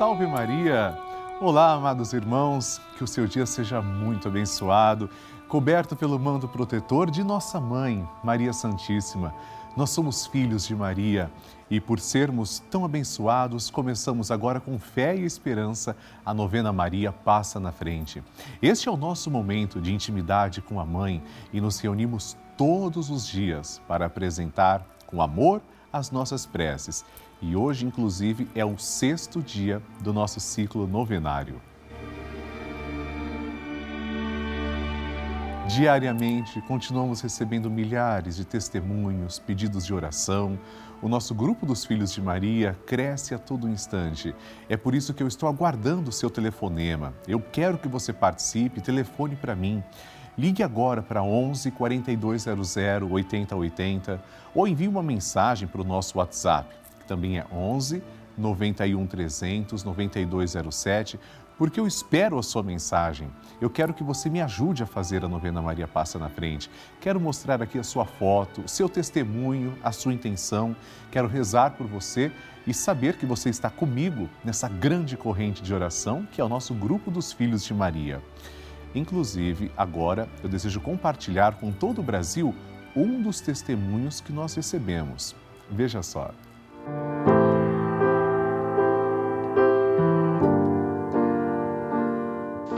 Salve Maria! Olá, amados irmãos, que o seu dia seja muito abençoado, coberto pelo manto protetor de nossa mãe, Maria Santíssima. Nós somos filhos de Maria e, por sermos tão abençoados, começamos agora com fé e esperança a novena Maria Passa na Frente. Este é o nosso momento de intimidade com a mãe e nos reunimos todos os dias para apresentar com amor as nossas preces e hoje, inclusive, é o sexto dia do nosso ciclo novenário. Diariamente, continuamos recebendo milhares de testemunhos, pedidos de oração. O nosso grupo dos Filhos de Maria cresce a todo instante. É por isso que eu estou aguardando o seu telefonema. Eu quero que você participe, telefone para mim. Ligue agora para 11 4200 8080 ou envie uma mensagem para o nosso WhatsApp também é 11 91 300 9207, porque eu espero a sua mensagem. Eu quero que você me ajude a fazer a novena Maria Passa na Frente. Quero mostrar aqui a sua foto, seu testemunho, a sua intenção. Quero rezar por você e saber que você está comigo nessa grande corrente de oração que é o nosso grupo dos Filhos de Maria. Inclusive, agora eu desejo compartilhar com todo o Brasil um dos testemunhos que nós recebemos. Veja só.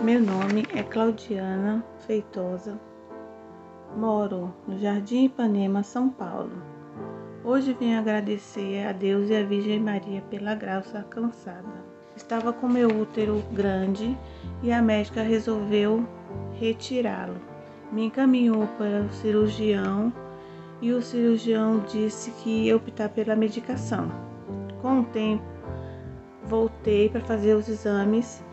Meu nome é Claudiana Feitosa. Moro no Jardim Ipanema, São Paulo. Hoje vim agradecer a Deus e a Virgem Maria pela graça alcançada. Estava com meu útero grande e a médica resolveu retirá-lo. Me encaminhou para o cirurgião e o cirurgião disse que ia optar pela medicação. Com o tempo, voltei para fazer os exames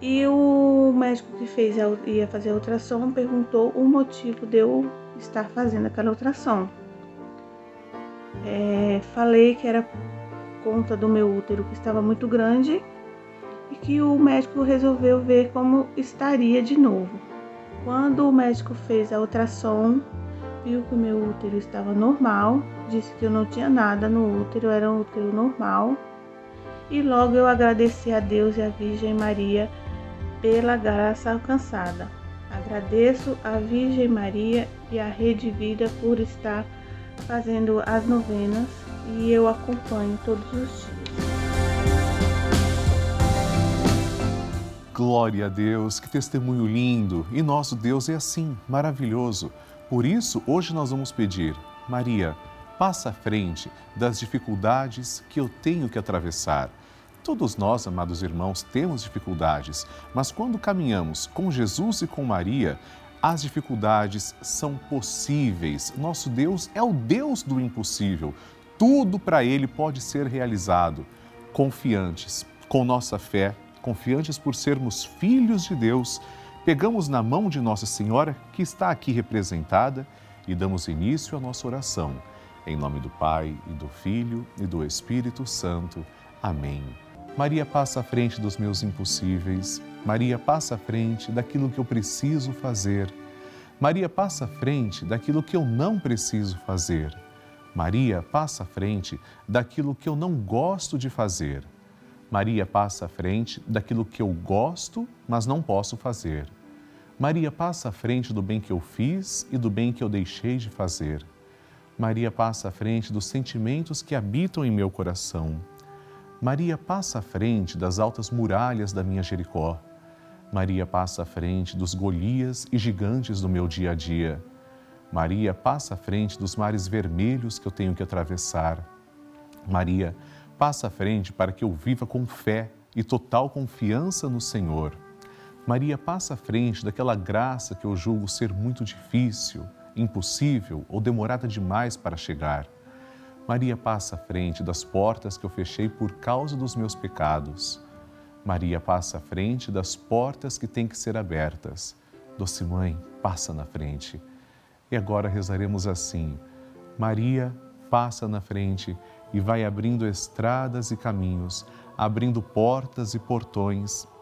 e o médico que fez ia fazer a ultrassom perguntou o motivo de eu estar fazendo aquela ultrassom. É, falei que era conta do meu útero que estava muito grande e que o médico resolveu ver como estaria de novo. Quando o médico fez a ultrassom, viu que o meu útero estava normal, disse que eu não tinha nada no útero, era um útero normal. E logo eu agradeci a Deus e a Virgem Maria pela graça alcançada. Agradeço a Virgem Maria e a Rede Vida por estar fazendo as novenas e eu acompanho todos os dias. Glória a Deus, que testemunho lindo! E nosso Deus é assim, maravilhoso. Por isso, hoje nós vamos pedir, Maria, passa à frente das dificuldades que eu tenho que atravessar. Todos nós, amados irmãos, temos dificuldades, mas quando caminhamos com Jesus e com Maria, as dificuldades são possíveis. Nosso Deus é o Deus do impossível. Tudo para Ele pode ser realizado. Confiantes, com nossa fé, confiantes por sermos filhos de Deus pegamos na mão de Nossa Senhora, que está aqui representada, e damos início à nossa oração. Em nome do Pai, e do Filho, e do Espírito Santo. Amém. Maria passa à frente dos meus impossíveis. Maria passa à frente daquilo que eu preciso fazer. Maria passa à frente daquilo que eu não preciso fazer. Maria passa à frente daquilo que eu não gosto de fazer. Maria passa à frente daquilo que eu gosto, mas não posso fazer. Maria passa à frente do bem que eu fiz e do bem que eu deixei de fazer. Maria passa à frente dos sentimentos que habitam em meu coração. Maria passa à frente das altas muralhas da minha Jericó. Maria passa à frente dos Golias e gigantes do meu dia a dia. Maria passa à frente dos mares vermelhos que eu tenho que atravessar. Maria passa à frente para que eu viva com fé e total confiança no Senhor. Maria passa à frente daquela graça que eu julgo ser muito difícil, impossível ou demorada demais para chegar. Maria passa à frente das portas que eu fechei por causa dos meus pecados. Maria passa à frente das portas que têm que ser abertas. Doce Mãe, passa na frente. E agora rezaremos assim: Maria, passa na frente e vai abrindo estradas e caminhos, abrindo portas e portões,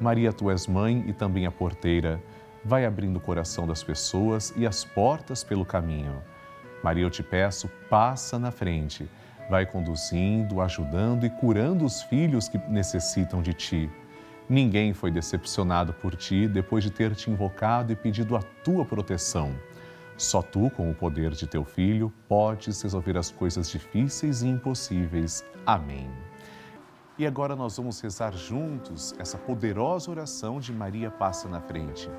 Maria, tu és mãe e também a porteira. Vai abrindo o coração das pessoas e as portas pelo caminho. Maria, eu te peço, passa na frente Vai conduzindo, ajudando e curando os filhos que necessitam de ti. Ninguém foi decepcionado por ti depois de ter te invocado e pedido a tua proteção. Só tu, com o poder de teu filho, podes resolver as coisas difíceis e impossíveis. Amém. E agora nós vamos rezar juntos essa poderosa oração de Maria passa na frente.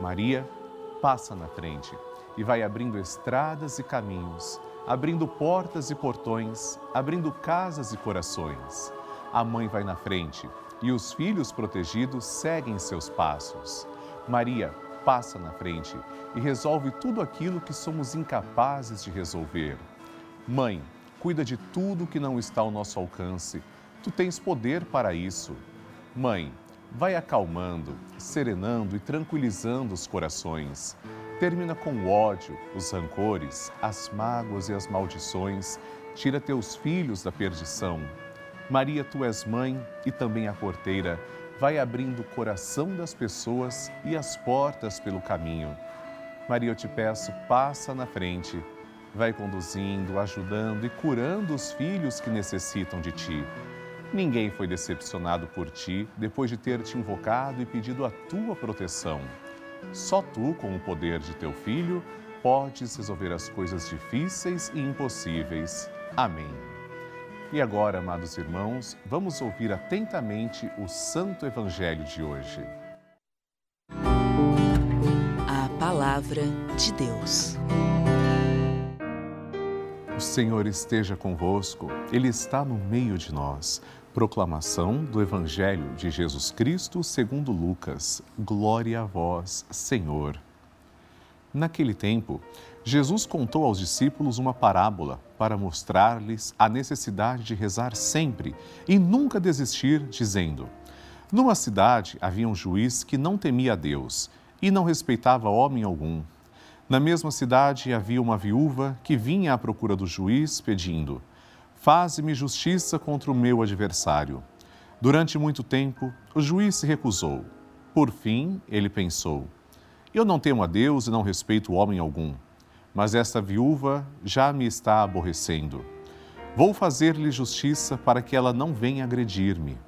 Maria passa na frente e vai abrindo estradas e caminhos abrindo portas e portões, abrindo casas e corações. A mãe vai na frente e os filhos protegidos seguem seus passos. Maria passa na frente e resolve tudo aquilo que somos incapazes de resolver. Mãe, cuida de tudo que não está ao nosso alcance. Tu tens poder para isso. Mãe, vai acalmando, serenando e tranquilizando os corações termina com o ódio, os rancores, as mágoas e as maldições. Tira teus filhos da perdição. Maria, tu és mãe e também a porteira. Vai abrindo o coração das pessoas e as portas pelo caminho. Maria, eu te peço, passa na frente. Vai conduzindo, ajudando e curando os filhos que necessitam de ti. Ninguém foi decepcionado por ti depois de ter te invocado e pedido a tua proteção. Só tu, com o poder de teu Filho, podes resolver as coisas difíceis e impossíveis. Amém. E agora, amados irmãos, vamos ouvir atentamente o Santo Evangelho de hoje. A Palavra de Deus. O Senhor esteja convosco, Ele está no meio de nós. Proclamação do Evangelho de Jesus Cristo segundo Lucas. Glória a vós, Senhor. Naquele tempo, Jesus contou aos discípulos uma parábola para mostrar-lhes a necessidade de rezar sempre e nunca desistir, dizendo: Numa cidade havia um juiz que não temia a Deus e não respeitava homem algum. Na mesma cidade havia uma viúva que vinha à procura do juiz pedindo: Faze-me justiça contra o meu adversário. Durante muito tempo, o juiz se recusou. Por fim, ele pensou: Eu não temo a Deus e não respeito homem algum, mas esta viúva já me está aborrecendo. Vou fazer-lhe justiça para que ela não venha agredir-me.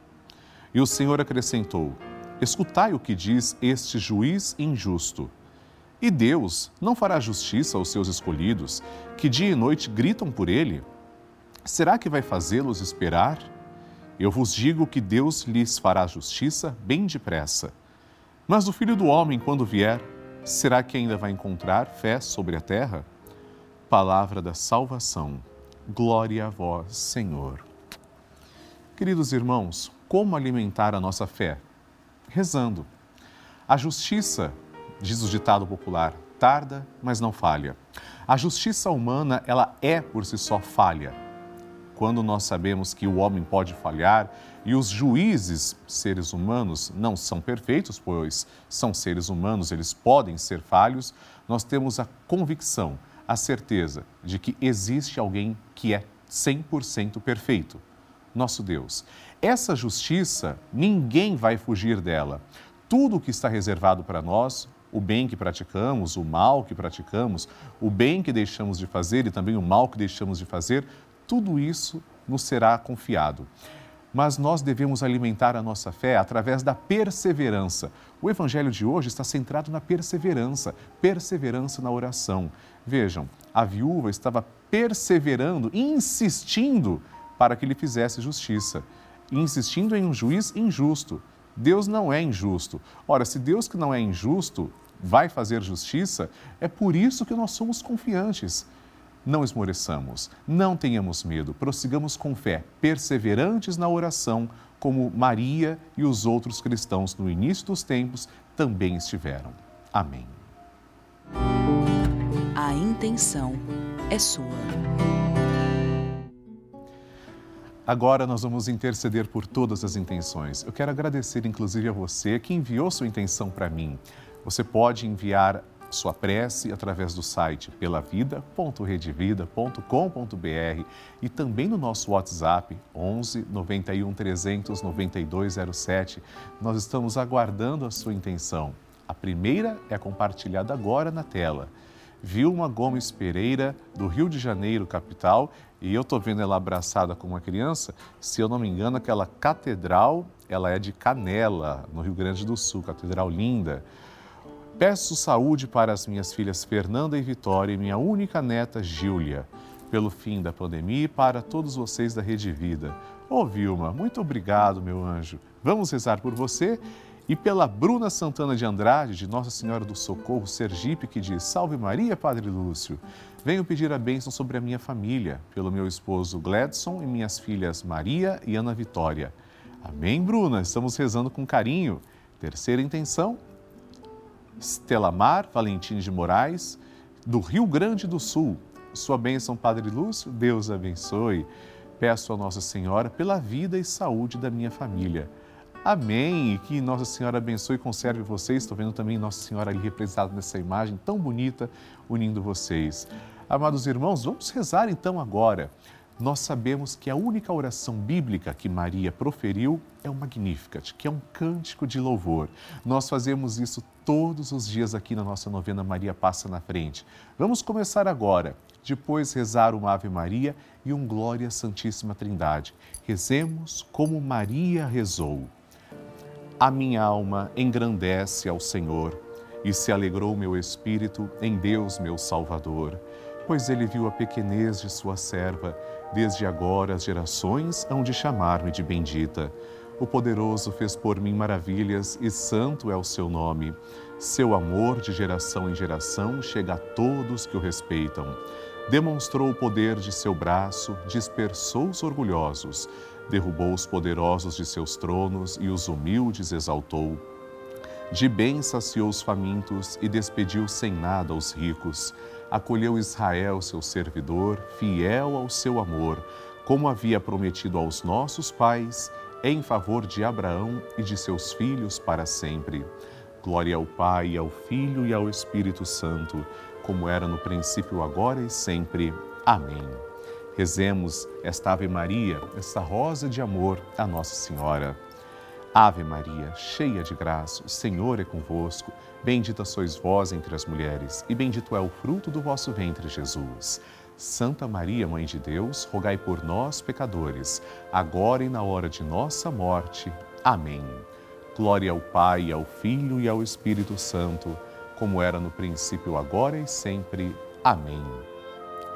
E o Senhor acrescentou: Escutai o que diz este juiz injusto. E Deus não fará justiça aos seus escolhidos, que dia e noite gritam por ele? Será que vai fazê-los esperar? Eu vos digo que Deus lhes fará justiça bem depressa. Mas o filho do homem, quando vier, será que ainda vai encontrar fé sobre a terra? Palavra da salvação. Glória a vós, Senhor. Queridos irmãos, como alimentar a nossa fé? Rezando. A justiça, diz o ditado popular, tarda, mas não falha. A justiça humana, ela é por si só falha quando nós sabemos que o homem pode falhar e os juízes, seres humanos, não são perfeitos, pois são seres humanos, eles podem ser falhos, nós temos a convicção, a certeza de que existe alguém que é 100% perfeito, nosso Deus. Essa justiça, ninguém vai fugir dela. Tudo o que está reservado para nós, o bem que praticamos, o mal que praticamos, o bem que deixamos de fazer e também o mal que deixamos de fazer, tudo isso nos será confiado. Mas nós devemos alimentar a nossa fé através da perseverança. O evangelho de hoje está centrado na perseverança, perseverança na oração. Vejam, a viúva estava perseverando, insistindo para que lhe fizesse justiça, insistindo em um juiz injusto. Deus não é injusto. Ora, se Deus que não é injusto vai fazer justiça, é por isso que nós somos confiantes. Não esmoreçamos, não tenhamos medo, prossigamos com fé, perseverantes na oração, como Maria e os outros cristãos no início dos tempos também estiveram. Amém. A intenção é sua. Agora nós vamos interceder por todas as intenções. Eu quero agradecer inclusive a você que enviou sua intenção para mim. Você pode enviar sua prece através do site pelavida.redevida.com.br e também no nosso WhatsApp 11 91 300 9207. Nós estamos aguardando a sua intenção. A primeira é compartilhada agora na tela. Vilma Gomes Pereira, do Rio de Janeiro, capital, e eu estou vendo ela abraçada com uma criança. Se eu não me engano, aquela catedral, ela é de Canela, no Rio Grande do Sul, catedral linda. Peço saúde para as minhas filhas Fernanda e Vitória e minha única neta Gília, pelo fim da pandemia e para todos vocês da Rede Vida. Ô oh, Vilma, muito obrigado, meu anjo. Vamos rezar por você e pela Bruna Santana de Andrade, de Nossa Senhora do Socorro, Sergipe, que diz: Salve Maria, Padre Lúcio. Venho pedir a bênção sobre a minha família, pelo meu esposo Gladson e minhas filhas Maria e Ana Vitória. Amém, Bruna? Estamos rezando com carinho. Terceira intenção, Estelamar Valentim de Moraes, do Rio Grande do Sul. Sua bênção, Padre Lúcio, Deus abençoe. Peço a Nossa Senhora pela vida e saúde da minha família. Amém. E que Nossa Senhora abençoe e conserve vocês. Estou vendo também Nossa Senhora ali representada nessa imagem tão bonita, unindo vocês. Amados irmãos, vamos rezar então agora. Nós sabemos que a única oração bíblica que Maria proferiu é o Magnificat, que é um cântico de louvor. Nós fazemos isso todos os dias aqui na nossa novena Maria Passa na Frente. Vamos começar agora, depois rezar um Ave Maria e um Glória Santíssima Trindade. Rezemos como Maria rezou. A minha alma engrandece ao Senhor e se alegrou meu espírito em Deus, meu Salvador, pois ele viu a pequenez de sua serva. Desde agora as gerações hão de chamar-me de bendita. O poderoso fez por mim maravilhas e santo é o seu nome. Seu amor de geração em geração chega a todos que o respeitam. Demonstrou o poder de seu braço, dispersou os orgulhosos derrubou os poderosos de seus tronos e os humildes exaltou. De bem saciou os famintos e despediu sem nada os ricos. Acolheu Israel, seu servidor, fiel ao seu amor, como havia prometido aos nossos pais, em favor de Abraão e de seus filhos para sempre. Glória ao Pai, ao Filho e ao Espírito Santo, como era no princípio, agora e sempre. Amém. Rezemos esta Ave Maria, esta rosa de amor a Nossa Senhora. Ave Maria, cheia de graça, o Senhor é convosco. Bendita sois vós entre as mulheres, e bendito é o fruto do vosso ventre, Jesus. Santa Maria, Mãe de Deus, rogai por nós, pecadores, agora e na hora de nossa morte. Amém. Glória ao Pai, ao Filho e ao Espírito Santo, como era no princípio, agora e sempre. Amém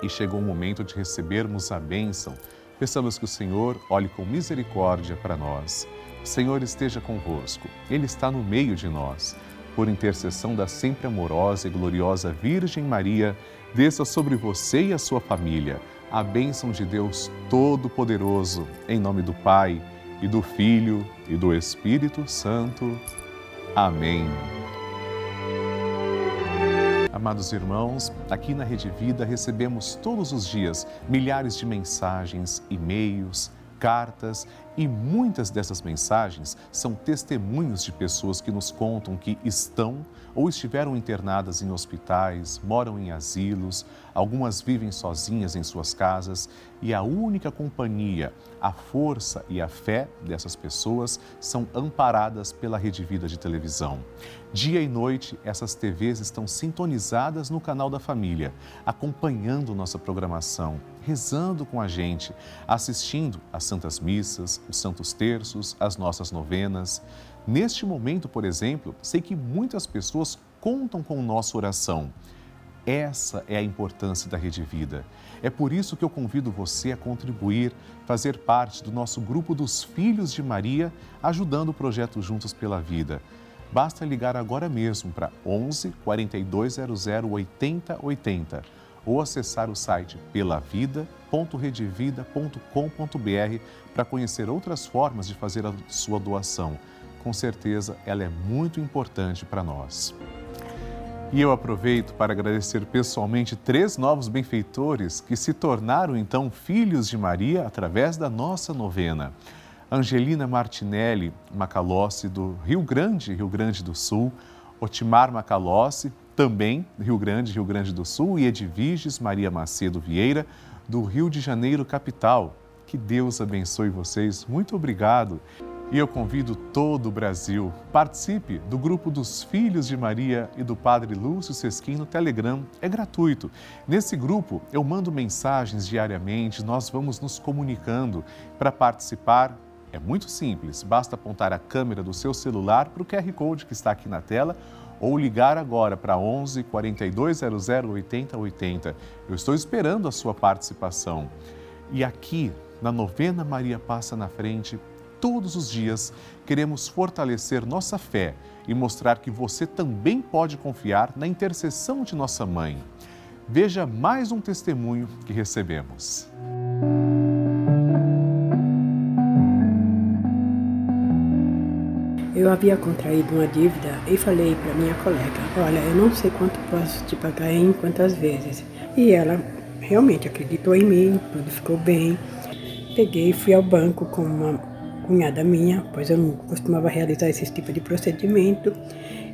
e chegou o momento de recebermos a bênção. Peçamos que o Senhor olhe com misericórdia para nós. O Senhor esteja convosco, Ele está no meio de nós. Por intercessão da sempre amorosa e gloriosa Virgem Maria, desça sobre você e a sua família a bênção de Deus Todo-Poderoso, em nome do Pai, e do Filho, e do Espírito Santo. Amém. Amados irmãos, aqui na Rede Vida recebemos todos os dias milhares de mensagens, e-mails, cartas e muitas dessas mensagens são testemunhos de pessoas que nos contam que estão ou estiveram internadas em hospitais, moram em asilos, algumas vivem sozinhas em suas casas e a única companhia, a força e a fé dessas pessoas são amparadas pela Rede Vida de televisão. Dia e noite, essas TVs estão sintonizadas no canal da família, acompanhando nossa programação, rezando com a gente, assistindo às Santas Missas, os Santos Terços, as nossas novenas. Neste momento, por exemplo, sei que muitas pessoas contam com nossa oração. Essa é a importância da Rede Vida. É por isso que eu convido você a contribuir, fazer parte do nosso grupo dos Filhos de Maria, ajudando o projeto Juntos pela Vida. Basta ligar agora mesmo para 11 4200 8080 ou acessar o site pelavida.redevida.com.br para conhecer outras formas de fazer a sua doação. Com certeza, ela é muito importante para nós. E eu aproveito para agradecer pessoalmente três novos benfeitores que se tornaram então filhos de Maria através da nossa novena. Angelina Martinelli Macalossi, do Rio Grande, Rio Grande do Sul, Otimar Macalossi, também Rio Grande, Rio Grande do Sul, e Edviges Maria Macedo Vieira, do Rio de Janeiro, capital. Que Deus abençoe vocês. Muito obrigado. E eu convido todo o Brasil, participe do grupo dos Filhos de Maria e do Padre Lúcio Sesquim no Telegram, é gratuito. Nesse grupo eu mando mensagens diariamente, nós vamos nos comunicando. Para participar é muito simples, basta apontar a câmera do seu celular para o QR Code que está aqui na tela ou ligar agora para 11 4200 8080. Eu estou esperando a sua participação. E aqui, na novena Maria Passa na Frente, todos os dias, queremos fortalecer nossa fé e mostrar que você também pode confiar na intercessão de nossa mãe. Veja mais um testemunho que recebemos. Eu havia contraído uma dívida e falei para minha colega: Olha, eu não sei quanto posso te pagar em quantas vezes. E ela realmente acreditou em mim, tudo ficou bem. Peguei e fui ao banco com uma cunhada minha, pois eu não costumava realizar esse tipo de procedimento,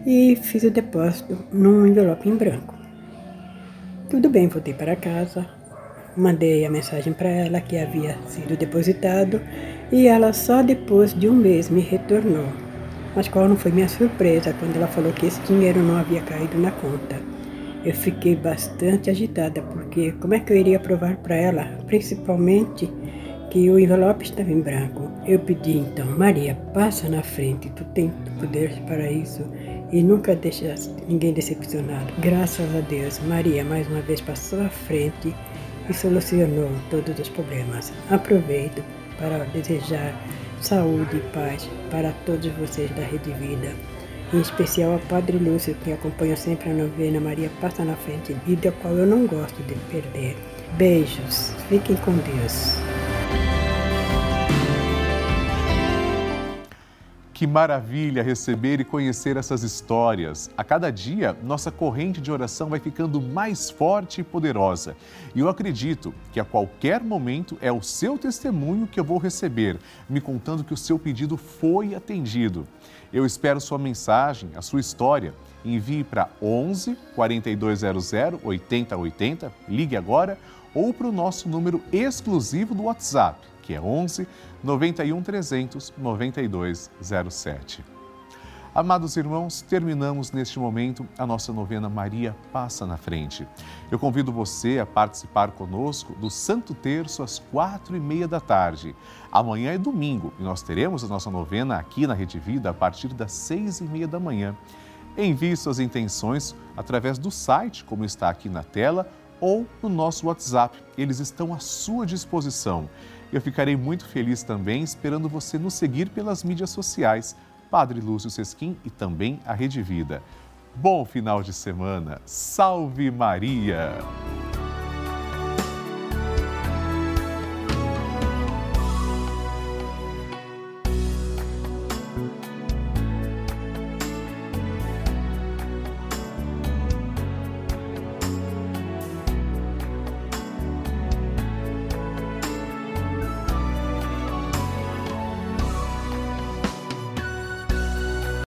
e fiz o depósito num envelope em branco. Tudo bem, voltei para casa, mandei a mensagem para ela que havia sido depositado e ela só depois de um mês me retornou. Mas qual não foi minha surpresa quando ela falou que esse dinheiro não havia caído na conta. Eu fiquei bastante agitada porque como é que eu iria provar para ela, principalmente que o envelope estava em branco. Eu pedi então, Maria, passa na frente, tu tens poder para isso e nunca deixas ninguém decepcionado. Graças a Deus, Maria mais uma vez passou à frente e solucionou todos os problemas. Aproveito para desejar saúde e paz para todos vocês da Rede Vida. Em especial a Padre Lúcio, que acompanha sempre a novena Maria Passa na Frente e da qual eu não gosto de perder. Beijos, fiquem com Deus. Que maravilha receber e conhecer essas histórias. A cada dia, nossa corrente de oração vai ficando mais forte e poderosa. E eu acredito que a qualquer momento é o seu testemunho que eu vou receber, me contando que o seu pedido foi atendido. Eu espero sua mensagem, a sua história. Envie para 11 4200 8080, ligue agora, ou para o nosso número exclusivo do WhatsApp, que é 11 91 300 9207. Amados irmãos, terminamos neste momento a nossa novena Maria Passa na Frente. Eu convido você a participar conosco do Santo Terço às quatro e meia da tarde. Amanhã é domingo e nós teremos a nossa novena aqui na Rede Vida a partir das seis e meia da manhã. Envie suas intenções através do site, como está aqui na tela, ou no nosso WhatsApp. Eles estão à sua disposição. Eu ficarei muito feliz também esperando você nos seguir pelas mídias sociais, Padre Lúcio Sesquim e também a Rede Vida. Bom final de semana. Salve Maria!